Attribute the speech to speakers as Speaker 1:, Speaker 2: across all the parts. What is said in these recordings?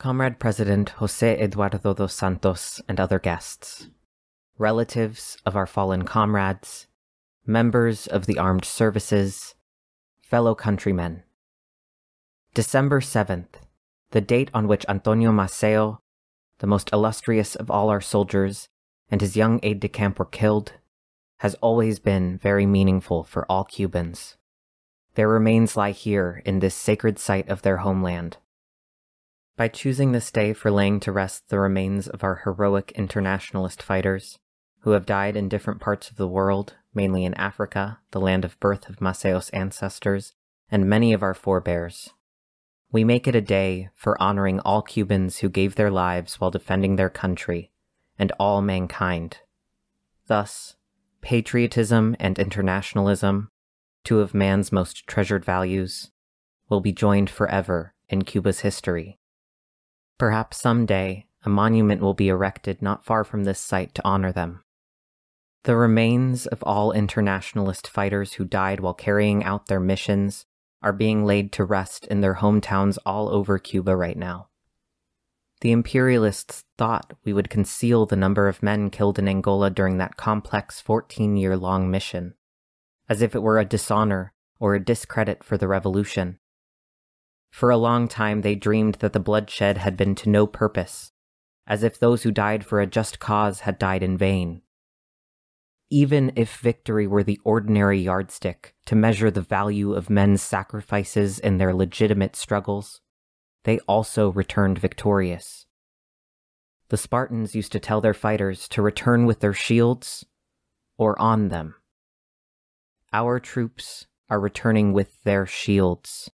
Speaker 1: Comrade President Jose Eduardo dos Santos and other guests, relatives of our fallen comrades, members of the armed services, fellow countrymen. December 7th, the date on which Antonio Maceo, the most illustrious of all our soldiers, and his young aide de camp were killed, has always been very meaningful for all Cubans. Their remains lie here in this sacred site of their homeland. By choosing this day for laying to rest the remains of our heroic internationalist fighters, who have died in different parts of the world, mainly in Africa, the land of birth of Maceo's ancestors, and many of our forebears, we make it a day for honoring all Cubans who gave their lives while defending their country, and all mankind. Thus, patriotism and internationalism, two of man's most treasured values, will be joined forever in Cuba's history. Perhaps someday a monument will be erected not far from this site to honor them. The remains of all internationalist fighters who died while carrying out their missions are being laid to rest in their hometowns all over Cuba right now. The imperialists thought we would conceal the number of men killed in Angola during that complex 14 year long mission, as if it were a dishonor or a discredit for the revolution. For a long time, they dreamed that the bloodshed had been to no purpose, as if those who died for a just cause had died in vain even if victory were the ordinary yardstick to measure the value of men's sacrifices in their legitimate struggles, they also returned victorious. The Spartans used to tell their fighters to return with their shields or on them. Our troops are returning with their shields.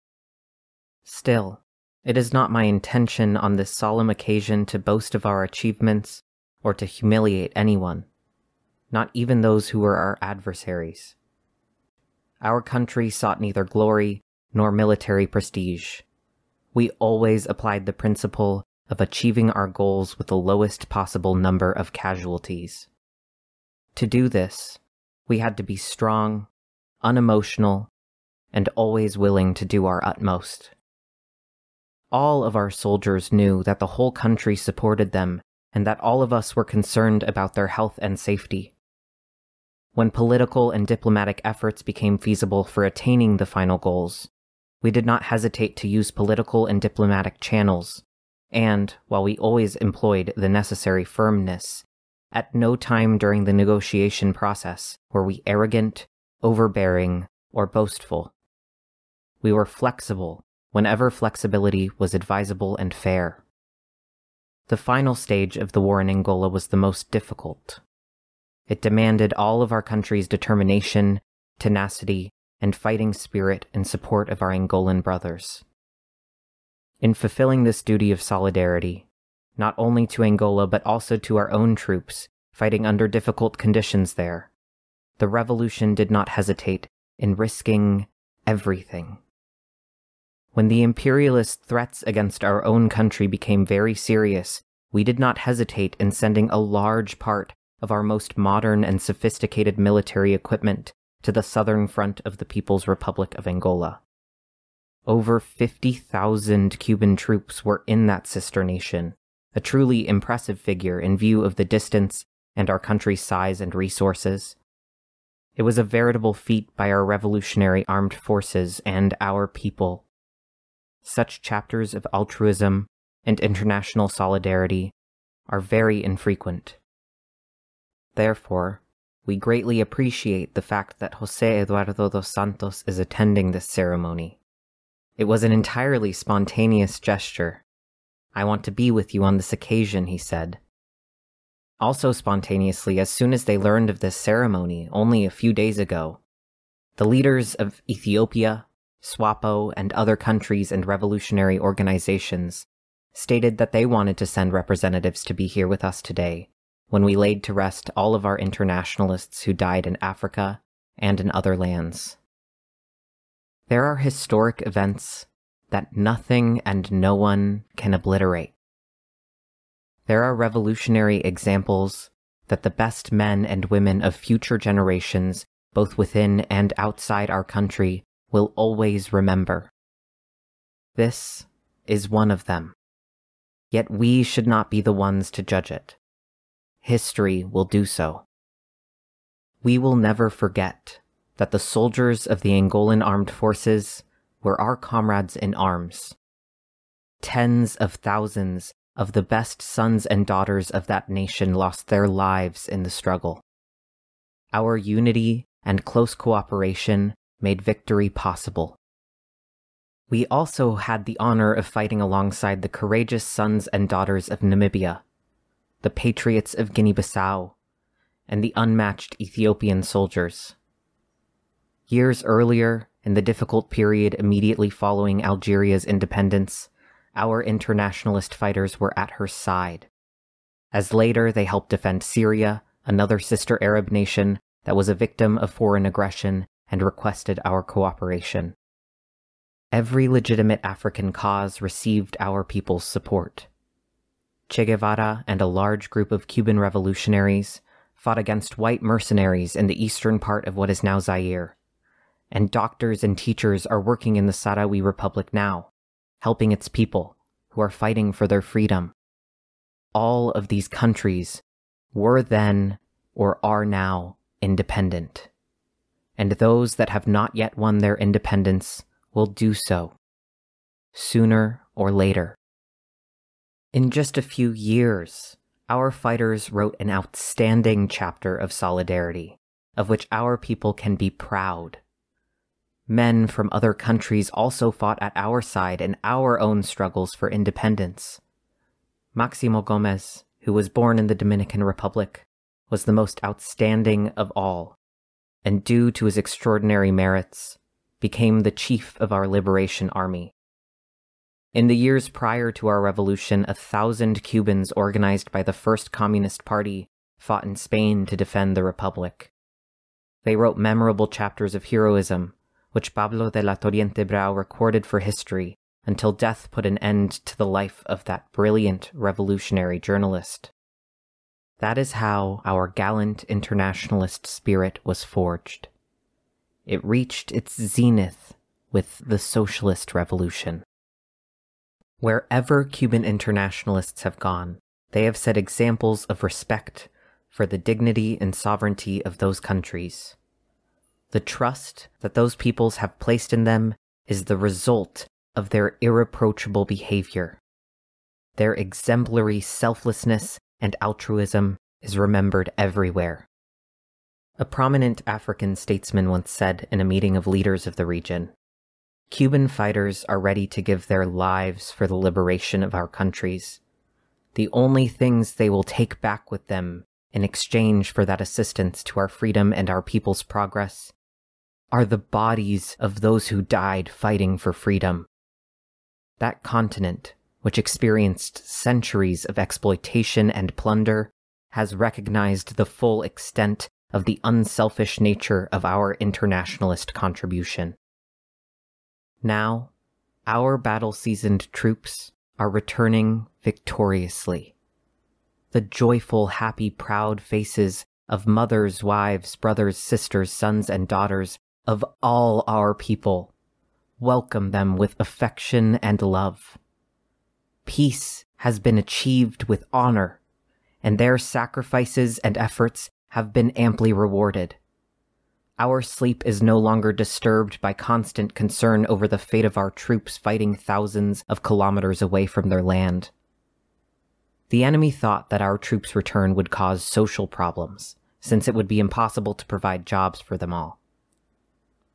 Speaker 1: Still, it is not my intention on this solemn occasion to boast of our achievements or to humiliate anyone not even those who were our adversaries. Our country sought neither glory nor military prestige. We always applied the principle of achieving our goals with the lowest possible number of casualties. To do this, we had to be strong, unemotional, and always willing to do our utmost. All of our soldiers knew that the whole country supported them and that all of us were concerned about their health and safety. When political and diplomatic efforts became feasible for attaining the final goals, we did not hesitate to use political and diplomatic channels, and, while we always employed the necessary firmness, at no time during the negotiation process were we arrogant, overbearing, or boastful. We were flexible whenever flexibility was advisable and fair. The final stage of the war in Angola was the most difficult. It demanded all of our country's determination, tenacity, and fighting spirit in support of our Angolan brothers. In fulfilling this duty of solidarity, not only to Angola but also to our own troops fighting under difficult conditions there, the revolution did not hesitate in risking everything. When the imperialist threats against our own country became very serious, we did not hesitate in sending a large part of our most modern and sophisticated military equipment to the southern front of the People's Republic of Angola. Over 50,000 Cuban troops were in that sister nation, a truly impressive figure in view of the distance and our country's size and resources. It was a veritable feat by our revolutionary armed forces and our people. Such chapters of altruism and international solidarity are very infrequent. Therefore, we greatly appreciate the fact that Jose Eduardo dos Santos is attending this ceremony. It was an entirely spontaneous gesture. I want to be with you on this occasion, he said. Also spontaneously, as soon as they learned of this ceremony only a few days ago, the leaders of Ethiopia, SWAPO, and other countries and revolutionary organizations stated that they wanted to send representatives to be here with us today when we laid to rest all of our internationalists who died in Africa and in other lands. There are historic events that nothing and no one can obliterate. There are revolutionary examples that the best men and women of future generations, both within and outside our country, will always remember. This is one of them. Yet we should not be the ones to judge it. History will do so. We will never forget that the soldiers of the Angolan armed forces were our comrades in arms. Tens of thousands of the best sons and daughters of that nation lost their lives in the struggle. Our unity and close cooperation made victory possible. We also had the honor of fighting alongside the courageous sons and daughters of Namibia, the patriots of Guinea Bissau, and the unmatched Ethiopian soldiers. Years earlier, in the difficult period immediately following Algeria's independence, our internationalist fighters were at her side. As later they helped defend Syria, another sister Arab nation that was a victim of foreign aggression and requested our cooperation. Every legitimate African cause received our people's support. Che Guevara and a large group of Cuban revolutionaries fought against white mercenaries in the eastern part of what is now Zaire. And doctors and teachers are working in the Sahrawi Republic now, helping its people who are fighting for their freedom. All of these countries were then or are now independent. And those that have not yet won their independence will do so, sooner or later. In just a few years, our fighters wrote an outstanding chapter of solidarity, of which our people can be proud. Men from other countries also fought at our side in our own struggles for independence. Maximo Gomez, who was born in the Dominican Republic, was the most outstanding of all, and due to his extraordinary merits, became the chief of our liberation army. In the years prior to our revolution, a thousand Cubans organized by the First Communist Party fought in Spain to defend the Republic. They wrote memorable chapters of heroism, which Pablo de la Torriente Brau recorded for history until death put an end to the life of that brilliant revolutionary journalist. That is how our gallant internationalist spirit was forged. It reached its zenith with the socialist revolution. Wherever Cuban internationalists have gone, they have set examples of respect for the dignity and sovereignty of those countries. The trust that those peoples have placed in them is the result of their irreproachable behavior. Their exemplary selflessness and altruism is remembered everywhere. A prominent African statesman once said in a meeting of leaders of the region Cuban fighters are ready to give their lives for the liberation of our countries. The only things they will take back with them in exchange for that assistance to our freedom and our people's progress are the bodies of those who died fighting for freedom. That continent, which experienced centuries of exploitation and plunder, has recognized the full extent of the unselfish nature of our internationalist contribution. Now, our battle seasoned troops are returning victoriously. The joyful, happy, proud faces of mothers, wives, brothers, sisters, sons, and daughters of all our people welcome them with affection and love. Peace has been achieved with honor, and their sacrifices and efforts have been amply rewarded. Our sleep is no longer disturbed by constant concern over the fate of our troops fighting thousands of kilometers away from their land. The enemy thought that our troops' return would cause social problems, since it would be impossible to provide jobs for them all.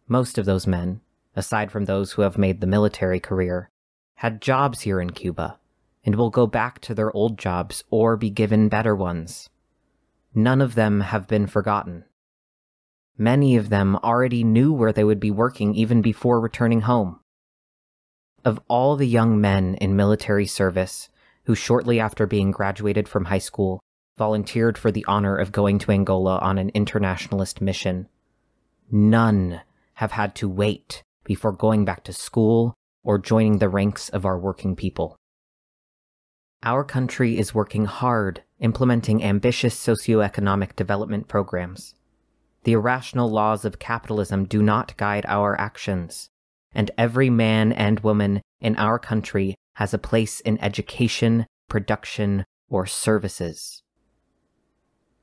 Speaker 1: Most of those men, aside from those who have made the military career, had jobs here in Cuba and will go back to their old jobs or be given better ones. None of them have been forgotten. Many of them already knew where they would be working even before returning home. Of all the young men in military service who shortly after being graduated from high school volunteered for the honor of going to Angola on an internationalist mission, none have had to wait before going back to school or joining the ranks of our working people. Our country is working hard implementing ambitious socioeconomic development programs. The irrational laws of capitalism do not guide our actions, and every man and woman in our country has a place in education, production, or services.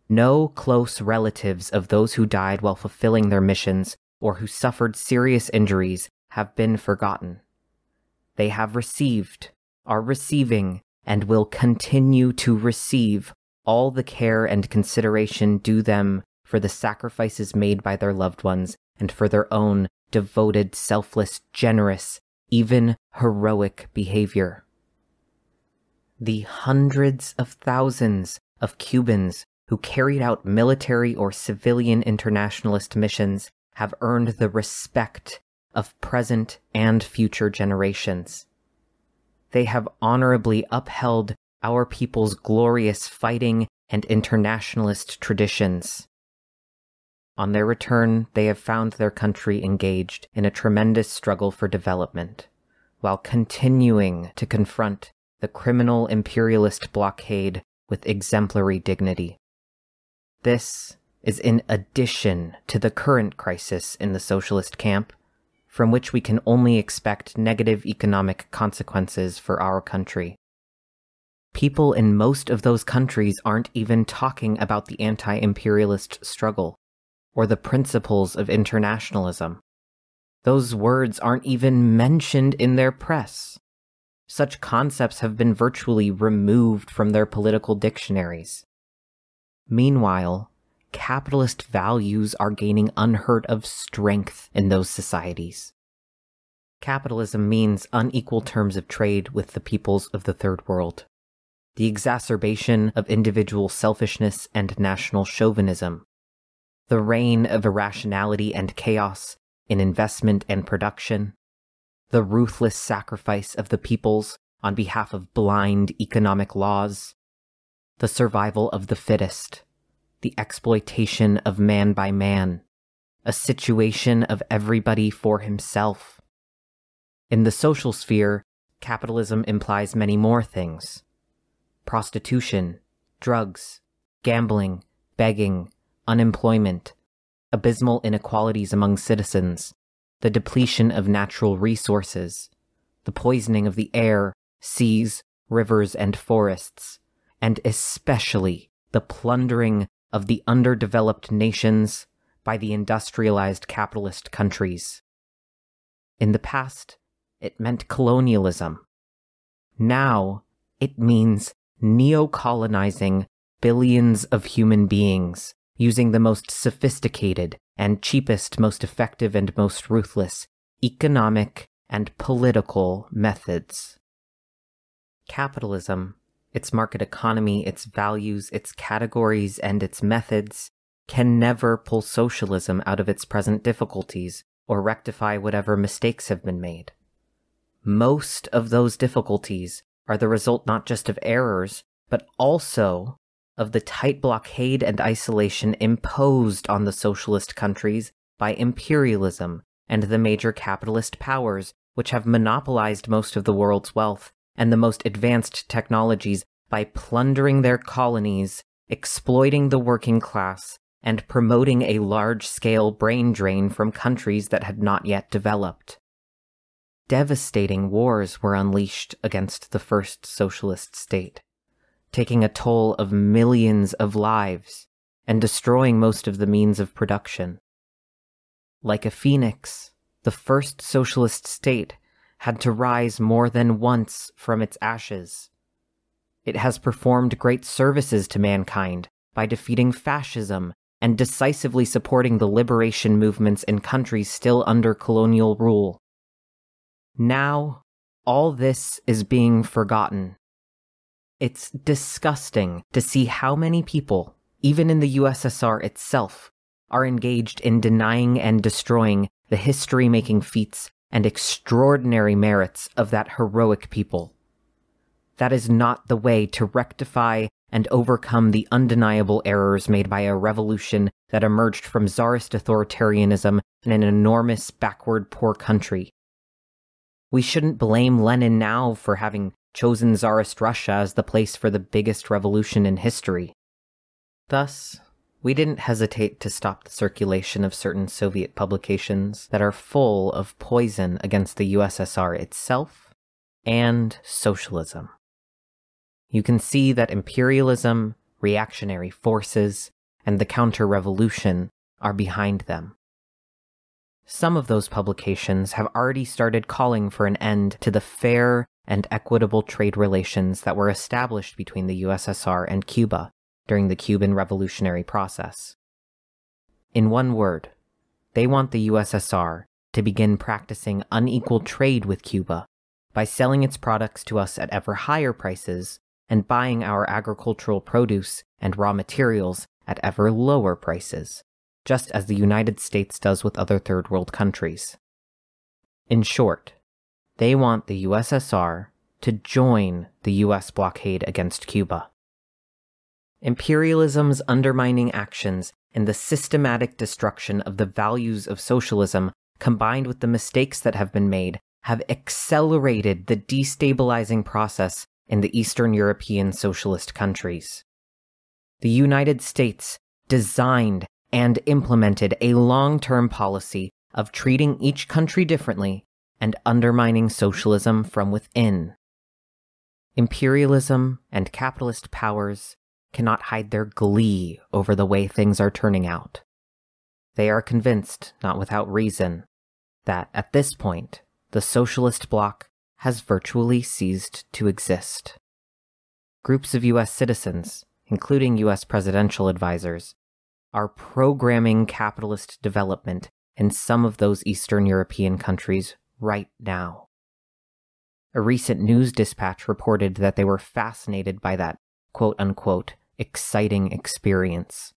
Speaker 1: No close relatives of those who died while fulfilling their missions or who suffered serious injuries have been forgotten. They have received, are receiving, and will continue to receive all the care and consideration due them for the sacrifices made by their loved ones and for their own devoted, selfless, generous, even heroic behavior. The hundreds of thousands of Cubans who carried out military or civilian internationalist missions have earned the respect of present and future generations. They have honorably upheld our people's glorious fighting and internationalist traditions. On their return, they have found their country engaged in a tremendous struggle for development, while continuing to confront the criminal imperialist blockade with exemplary dignity. This is in addition to the current crisis in the socialist camp, from which we can only expect negative economic consequences for our country. People in most of those countries aren't even talking about the anti imperialist struggle or the principles of internationalism. Those words aren't even mentioned in their press. Such concepts have been virtually removed from their political dictionaries. Meanwhile, capitalist values are gaining unheard of strength in those societies. Capitalism means unequal terms of trade with the peoples of the Third World, the exacerbation of individual selfishness and national chauvinism, the reign of irrationality and chaos in investment and production, the ruthless sacrifice of the peoples on behalf of blind economic laws, the survival of the fittest, the exploitation of man by man, a situation of everybody for himself. In the social sphere, capitalism implies many more things prostitution, drugs, gambling, begging, unemployment, abysmal inequalities among citizens, the depletion of natural resources, the poisoning of the air, seas, rivers, and forests, and especially the plundering of the underdeveloped nations by the industrialized capitalist countries. In the past, it meant colonialism. Now, it means neo-colonizing billions of human beings using the most sophisticated and cheapest, most effective, and most ruthless economic and political methods. Capitalism, its market economy, its values, its categories, and its methods can never pull socialism out of its present difficulties or rectify whatever mistakes have been made. Most of those difficulties are the result not just of errors, but also of the tight blockade and isolation imposed on the socialist countries by imperialism and the major capitalist powers which have monopolized most of the world's wealth and the most advanced technologies by plundering their colonies, exploiting the working class, and promoting a large scale brain drain from countries that had not yet developed. Devastating wars were unleashed against the first socialist state taking a toll of millions of lives and destroying most of the means of production. Like a phoenix, the first socialist state had to rise more than once from its ashes. It has performed great services to mankind by defeating fascism and decisively supporting the liberation movements in countries still under colonial rule. Now, all this is being forgotten it's disgusting to see how many people, even in the USSR itself, are engaged in denying and destroying the history making feats and extraordinary merits of that heroic people. That is not the way to rectify and overcome the undeniable errors made by a revolution that emerged from czarist authoritarianism in an enormous, backward, poor country. We shouldn't blame Lenin now for having chosen czarist Russia as the place for the biggest revolution in history. Thus, we didn't hesitate to stop the circulation of certain Soviet publications that are full of poison against the USSR itself and socialism. you can see that imperialism, reactionary forces, and the counter revolution are behind them. Some of those publications have already started calling for an end to the fair and equitable trade relations that were established between the USSR and Cuba during the Cuban revolutionary process. In one word, they want the USSR to begin practicing unequal trade with Cuba by selling its products to us at ever higher prices and buying our agricultural produce and raw materials at ever lower prices, just as the United States does with other third world countries. In short, they want the USSR to join the US blockade against Cuba. Imperialism's undermining actions and the systematic destruction of the values of socialism, combined with the mistakes that have been made, have accelerated the destabilizing process in the Eastern European socialist countries. The United States designed and implemented a long term policy of treating each country differently and undermining socialism from within. Imperialism and capitalist powers cannot hide their glee over the way things are turning out. They are convinced, not without reason, that at this point, the socialist bloc has virtually ceased to exist. Groups of US citizens, including US presidential advisors, are programming capitalist development in some of those Eastern European countries right now. A recent news dispatch reported that they were fascinated by that quote unquote exciting experience.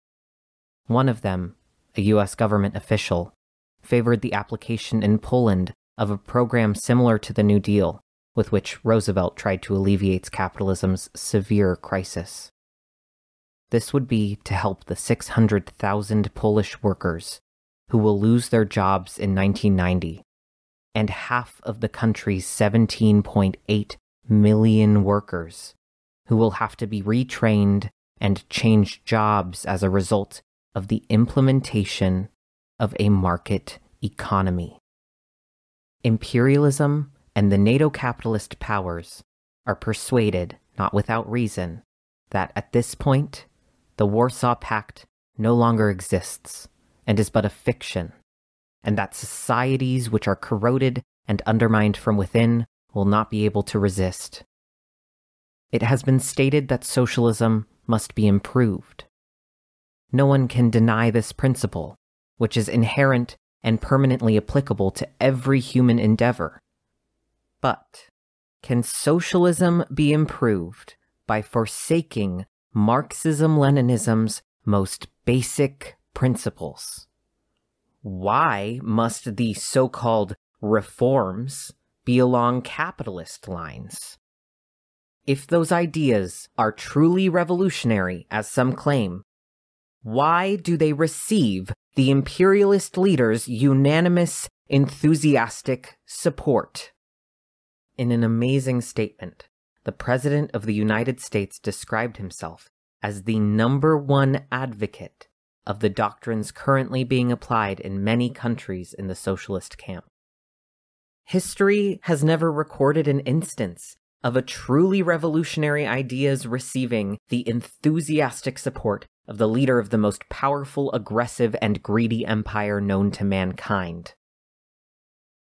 Speaker 1: One of them, a US government official, favored the application in Poland of a program similar to the New Deal, with which Roosevelt tried to alleviate capitalism's severe crisis. This would be to help the 600,000 Polish workers who will lose their jobs in 1990, and half of the country's 17.8 million workers who will have to be retrained and change jobs as a result of the implementation of a market economy. Imperialism and the NATO capitalist powers are persuaded, not without reason, that at this point, the Warsaw Pact no longer exists and is but a fiction, and that societies which are corroded and undermined from within will not be able to resist. It has been stated that socialism must be improved. No one can deny this principle, which is inherent and permanently applicable to every human endeavor. But can socialism be improved by forsaking Marxism Leninism's most basic principles? Why must the so called reforms be along capitalist lines? If those ideas are truly revolutionary, as some claim, why do they receive the imperialist leader's unanimous, enthusiastic support? In an amazing statement, the President of the United States described himself as the number one advocate of the doctrines currently being applied in many countries in the socialist camp. History has never recorded an instance of a truly revolutionary ideas receiving the enthusiastic support of the leader of the most powerful, aggressive, and greedy empire known to mankind.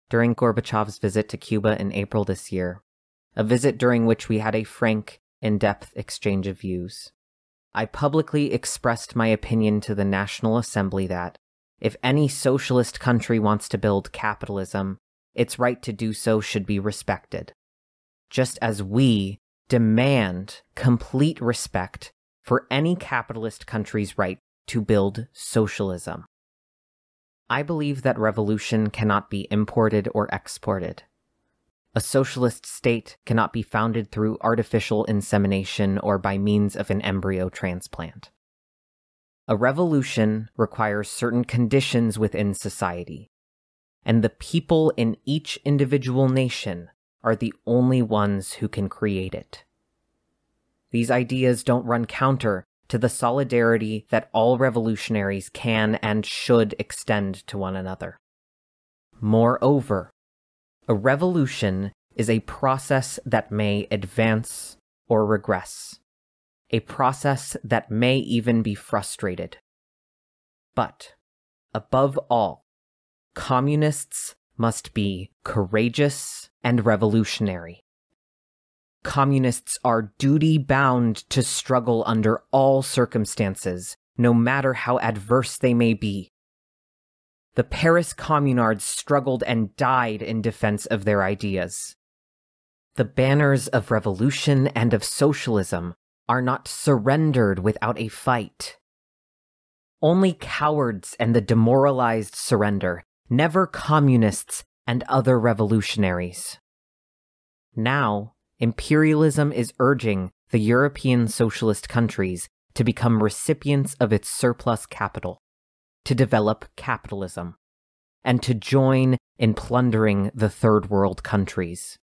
Speaker 1: During Gorbachev's visit to Cuba in April this year, a visit during which we had a frank, in depth exchange of views, I publicly expressed my opinion to the National Assembly that, if any socialist country wants to build capitalism, its right to do so should be respected just as we demand complete respect for any capitalist country's right to build socialism. I believe that revolution cannot be imported or exported. A socialist state cannot be founded through artificial insemination or by means of an embryo transplant. A revolution requires certain conditions within society, and the people in each individual nation are the only ones who can create it. These ideas don't run counter to the solidarity that all revolutionaries can and should extend to one another. Moreover, a revolution is a process that may advance or regress, a process that may even be frustrated. But, above all, communists must be courageous and revolutionary. Communists are duty bound to struggle under all circumstances, no matter how adverse they may be. The Paris communards struggled and died in defense of their ideas. The banners of revolution and of socialism are not surrendered without a fight. Only cowards and the demoralized surrender, never communists and other revolutionaries. Now, imperialism is urging the European socialist countries to become recipients of its surplus capital, to develop capitalism, and to join in plundering the third world countries.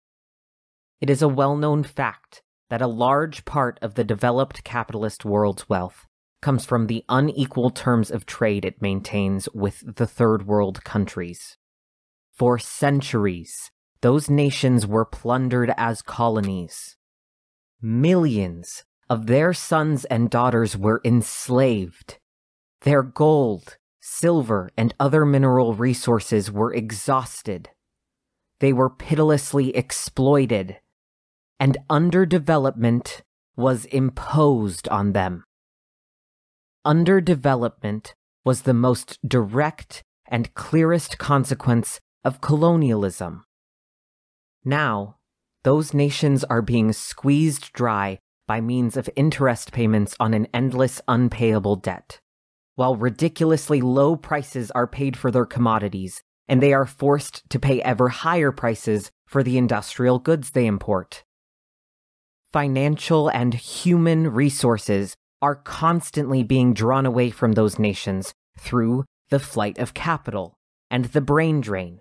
Speaker 1: It is a well known fact that a large part of the developed capitalist world's wealth comes from the unequal terms of trade it maintains with the third world countries. For centuries, those nations were plundered as colonies. Millions of their sons and daughters were enslaved. Their gold, silver, and other mineral resources were exhausted. They were pitilessly exploited, and underdevelopment was imposed on them. Underdevelopment was the most direct and clearest consequence of colonialism. Now, those nations are being squeezed dry by means of interest payments on an endless unpayable debt, while ridiculously low prices are paid for their commodities, and they are forced to pay ever higher prices for the industrial goods they import. Financial and human resources are constantly being drawn away from those nations through the flight of capital and the brain drain.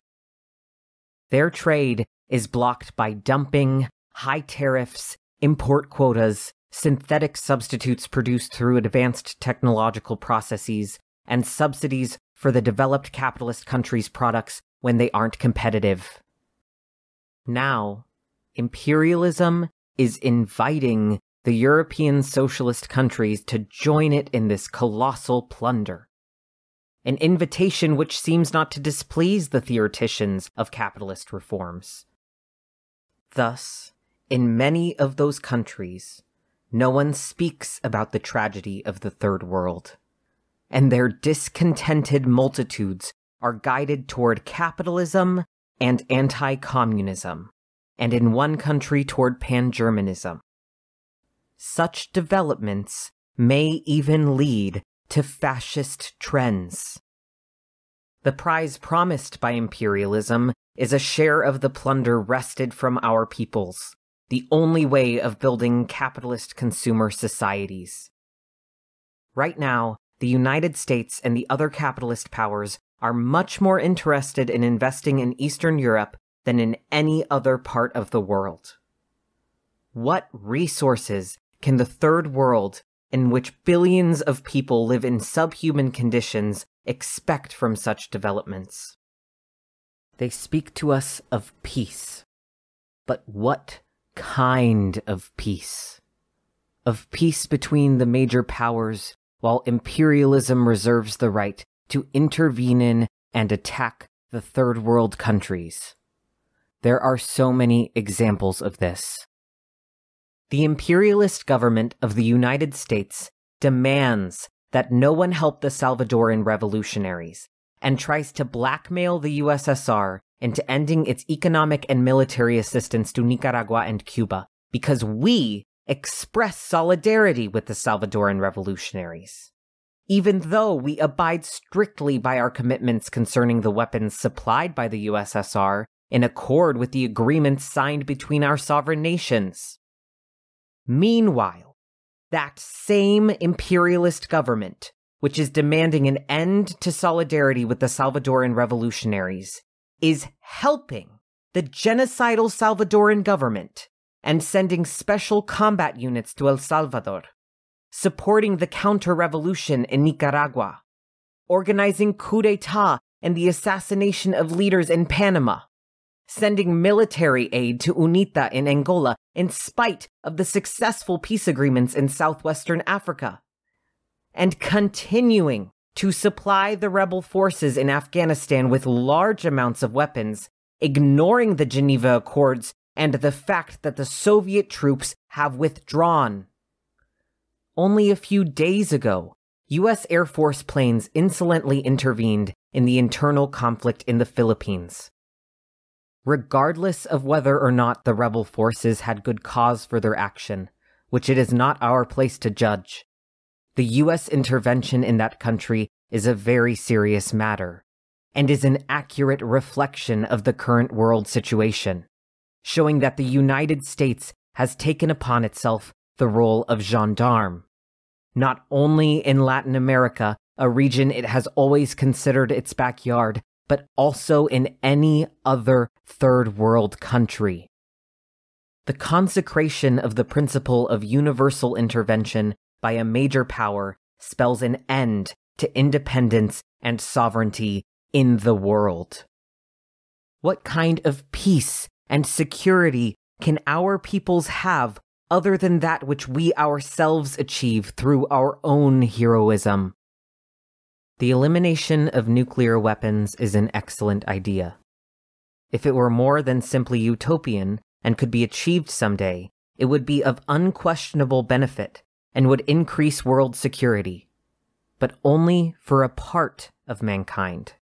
Speaker 1: Their trade is blocked by dumping, high tariffs, import quotas, synthetic substitutes produced through advanced technological processes, and subsidies for the developed capitalist countries' products when they aren't competitive. Now, imperialism is inviting the European socialist countries to join it in this colossal plunder. An invitation which seems not to displease the theoreticians of capitalist reforms. Thus, in many of those countries, no one speaks about the tragedy of the Third World, and their discontented multitudes are guided toward capitalism and anti communism, and in one country toward pan Germanism. Such developments may even lead to fascist trends. The prize promised by imperialism is a share of the plunder wrested from our peoples, the only way of building capitalist consumer societies. Right now, the United States and the other capitalist powers are much more interested in investing in Eastern Europe than in any other part of the world. What resources can the third world, in which billions of people live in subhuman conditions, expect from such developments? They speak to us of peace. But what kind of peace? Of peace between the major powers, while imperialism reserves the right to intervene in and attack the third world countries. There are so many examples of this. The imperialist government of the United States demands that no one help the Salvadoran revolutionaries and tries to blackmail the USSR into ending its economic and military assistance to Nicaragua and Cuba because we express solidarity with the Salvadoran revolutionaries. Even though we abide strictly by our commitments concerning the weapons supplied by the USSR in accord with the agreements signed between our sovereign nations. Meanwhile, that same imperialist government, which is demanding an end to solidarity with the Salvadoran revolutionaries, is helping the genocidal Salvadoran government and sending special combat units to El Salvador, supporting the counter revolution in Nicaragua, organizing coup d'etat and the assassination of leaders in Panama, sending military aid to UNITA in Angola in spite of the successful peace agreements in southwestern Africa, and continuing to supply the rebel forces in Afghanistan with large amounts of weapons, ignoring the Geneva Accords and the fact that the Soviet troops have withdrawn. Only a few days ago, U.S. Air Force planes insolently intervened in the internal conflict in the Philippines. Regardless of whether or not the rebel forces had good cause for their action, which it is not our place to judge, the U.S. intervention in that country is a very serious matter and is an accurate reflection of the current world situation, showing that the United States has taken upon itself the role of gendarme, not only in Latin America, a region it has always considered its backyard, but also in any other third world country. The consecration of the principle of universal intervention by a major power spells an end to independence and sovereignty in the world. What kind of peace and security can our peoples have other than that which we ourselves achieve through our own heroism? The elimination of nuclear weapons is an excellent idea. If it were more than simply utopian and could be achieved someday, it would be of unquestionable benefit and would increase world security, but only for a part of mankind.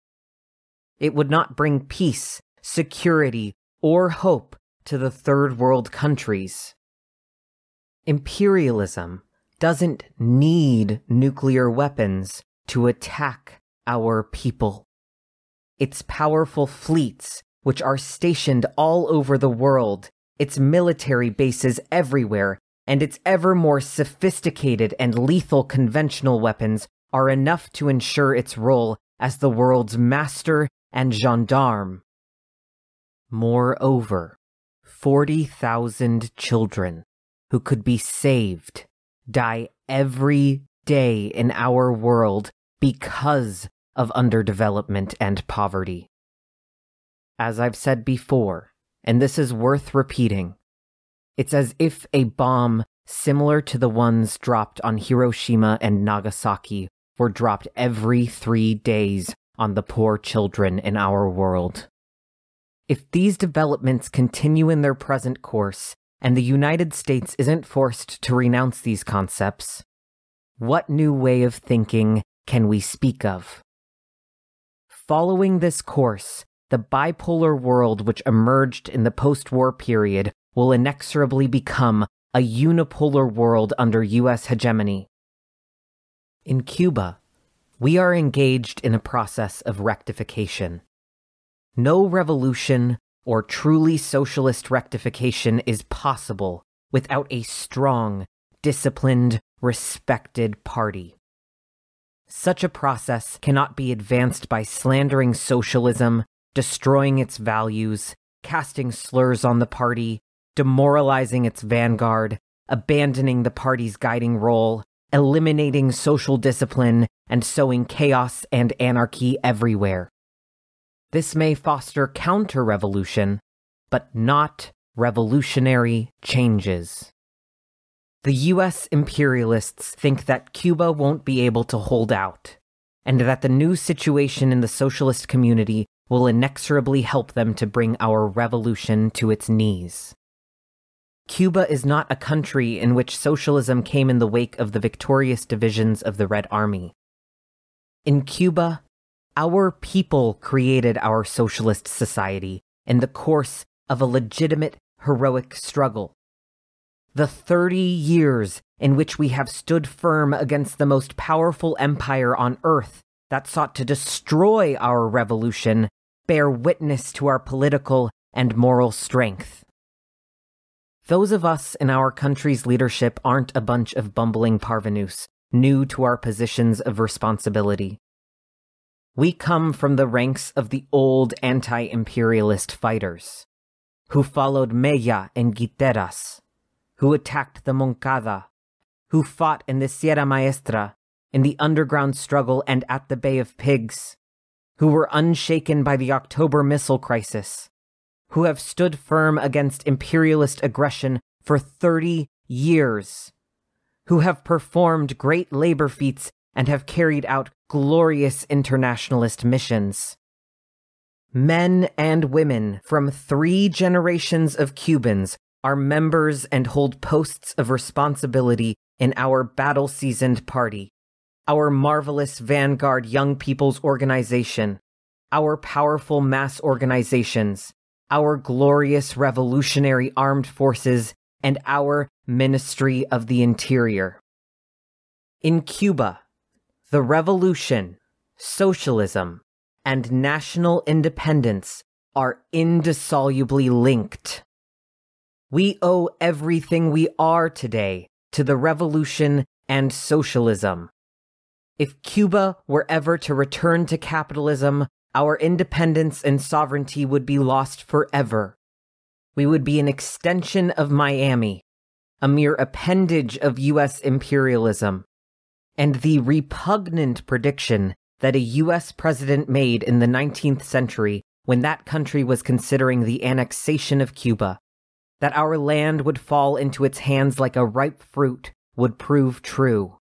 Speaker 1: It would not bring peace, security, or hope to the third world countries. Imperialism doesn't need nuclear weapons to attack our people. Its powerful fleets, which are stationed all over the world, its military bases everywhere, and its ever more sophisticated and lethal conventional weapons are enough to ensure its role as the world's master and gendarme. Moreover, 40,000 children who could be saved die every day in our world because of underdevelopment and poverty. As I've said before, and this is worth repeating, it's as if a bomb similar to the ones dropped on Hiroshima and Nagasaki were dropped every three days on the poor children in our world. If these developments continue in their present course, and the United States isn't forced to renounce these concepts, what new way of thinking can we speak of? Following this course, the bipolar world which emerged in the post war period will inexorably become a unipolar world under US hegemony. In Cuba, we are engaged in a process of rectification. No revolution or truly socialist rectification is possible without a strong, disciplined, respected party. Such a process cannot be advanced by slandering socialism, destroying its values, casting slurs on the party, demoralizing its vanguard, abandoning the party's guiding role, eliminating social discipline, and sowing chaos and anarchy everywhere. This may foster counter revolution, but not revolutionary changes. The US imperialists think that Cuba won't be able to hold out, and that the new situation in the socialist community will inexorably help them to bring our revolution to its knees. Cuba is not a country in which socialism came in the wake of the victorious divisions of the Red Army. In Cuba, our people created our socialist society in the course of a legitimate, heroic struggle. The 30 years in which we have stood firm against the most powerful empire on earth that sought to destroy our revolution bear witness to our political and moral strength. Those of us in our country's leadership aren't a bunch of bumbling parvenus, new to our positions of responsibility. We come from the ranks of the old anti imperialist fighters, who followed Mella and Guiteras, who attacked the Moncada, who fought in the Sierra Maestra, in the underground struggle and at the Bay of Pigs, who were unshaken by the October missile crisis, who have stood firm against imperialist aggression for 30 years, who have performed great labor feats and have carried out glorious internationalist missions. Men and women from three generations of Cubans are members and hold posts of responsibility in our battle seasoned party, our marvelous Vanguard Young People's Organization, our powerful mass organizations, our glorious revolutionary armed forces, and our Ministry of the Interior. In Cuba, the revolution, socialism, and national independence are indissolubly linked. We owe everything we are today to the revolution and socialism. If Cuba were ever to return to capitalism, our independence and sovereignty would be lost forever. We would be an extension of Miami, a mere appendage of US imperialism. And the repugnant prediction that a US president made in the 19th century when that country was considering the annexation of Cuba that our land would fall into its hands like a ripe fruit would prove true.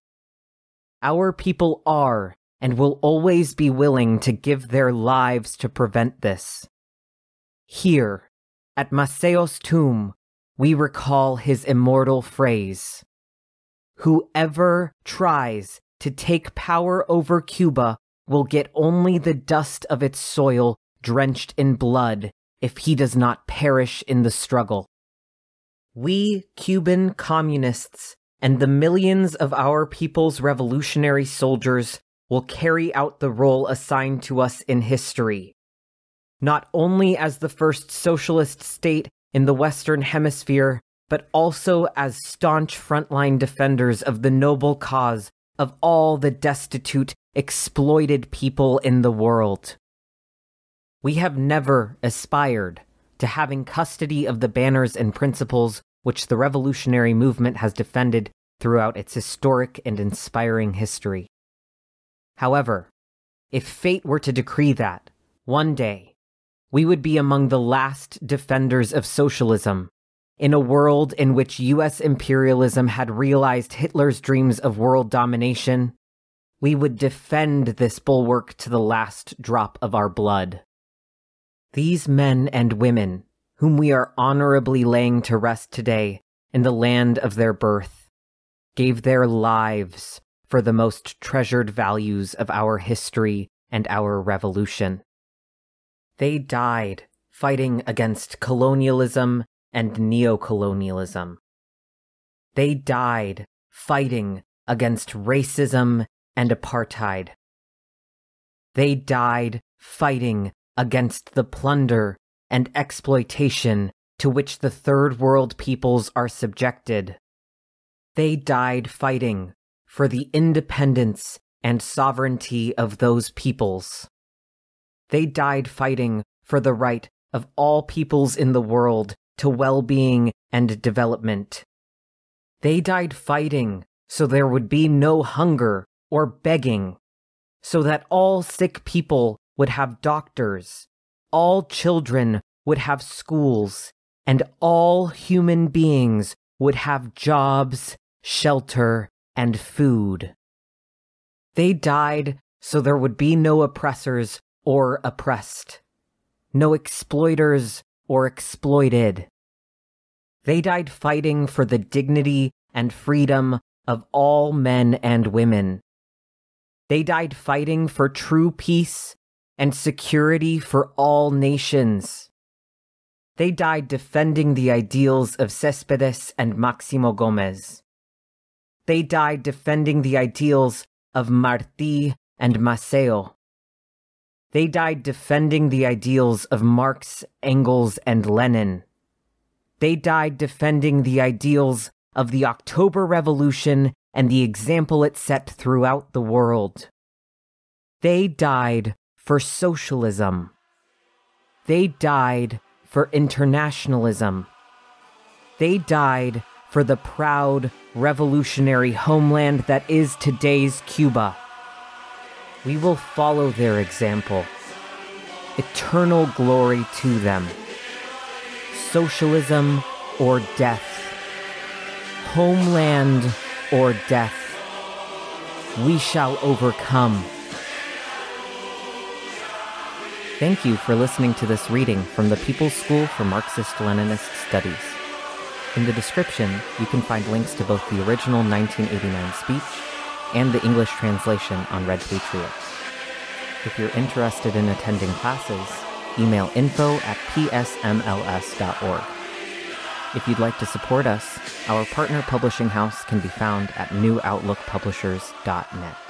Speaker 1: Our people are and will always be willing to give their lives to prevent this. Here, at Maceo's tomb, we recall his immortal phrase Whoever tries to take power over Cuba will get only the dust of its soil drenched in blood if he does not perish in the struggle. We Cuban communists and the millions of our people's revolutionary soldiers will carry out the role assigned to us in history. Not only as the first socialist state in the Western Hemisphere, but also as staunch frontline defenders of the noble cause of all the destitute, exploited people in the world. We have never aspired to having custody of the banners and principles which the revolutionary movement has defended throughout its historic and inspiring history. However, if fate were to decree that, one day, we would be among the last defenders of socialism in a world in which US imperialism had realized Hitler's dreams of world domination, we would defend this bulwark to the last drop of our blood. These men and women whom we are honorably laying to rest today in the land of their birth, gave their lives for the most treasured values of our history and our revolution. They died fighting against colonialism and neocolonialism. They died fighting against racism and apartheid. They died fighting against the plunder and exploitation to which the third world peoples are subjected. They died fighting for the independence and sovereignty of those peoples. They died fighting for the right of all peoples in the world to well being and development. They died fighting so there would be no hunger or begging, so that all sick people would have doctors, all children would have schools, and all human beings would have jobs, shelter, and food. They died so there would be no oppressors or oppressed, no exploiters or exploited. They died fighting for the dignity and freedom of all men and women. They died fighting for true peace and security for all nations. They died defending the ideals of Céspedes and Maximo Gomez. They died defending the ideals of Martí and Maceo. They died defending the ideals of Marx, Engels, and Lenin. They died defending the ideals of the October Revolution and the example it set throughout the world. They died for socialism. They died for internationalism. They died for the proud, revolutionary homeland that is today's Cuba. We will follow their example. Eternal glory to them. Socialism or death. Homeland or death. We shall overcome. Thank you for listening to this reading from the People's School for Marxist Leninist Studies. In the description, you can find links to both the original 1989 speech and the English translation on Red Patriot. If you're interested in attending classes, email info at psmls.org. If you'd like to support us, our partner publishing house can be found at newoutlookpublishers.net.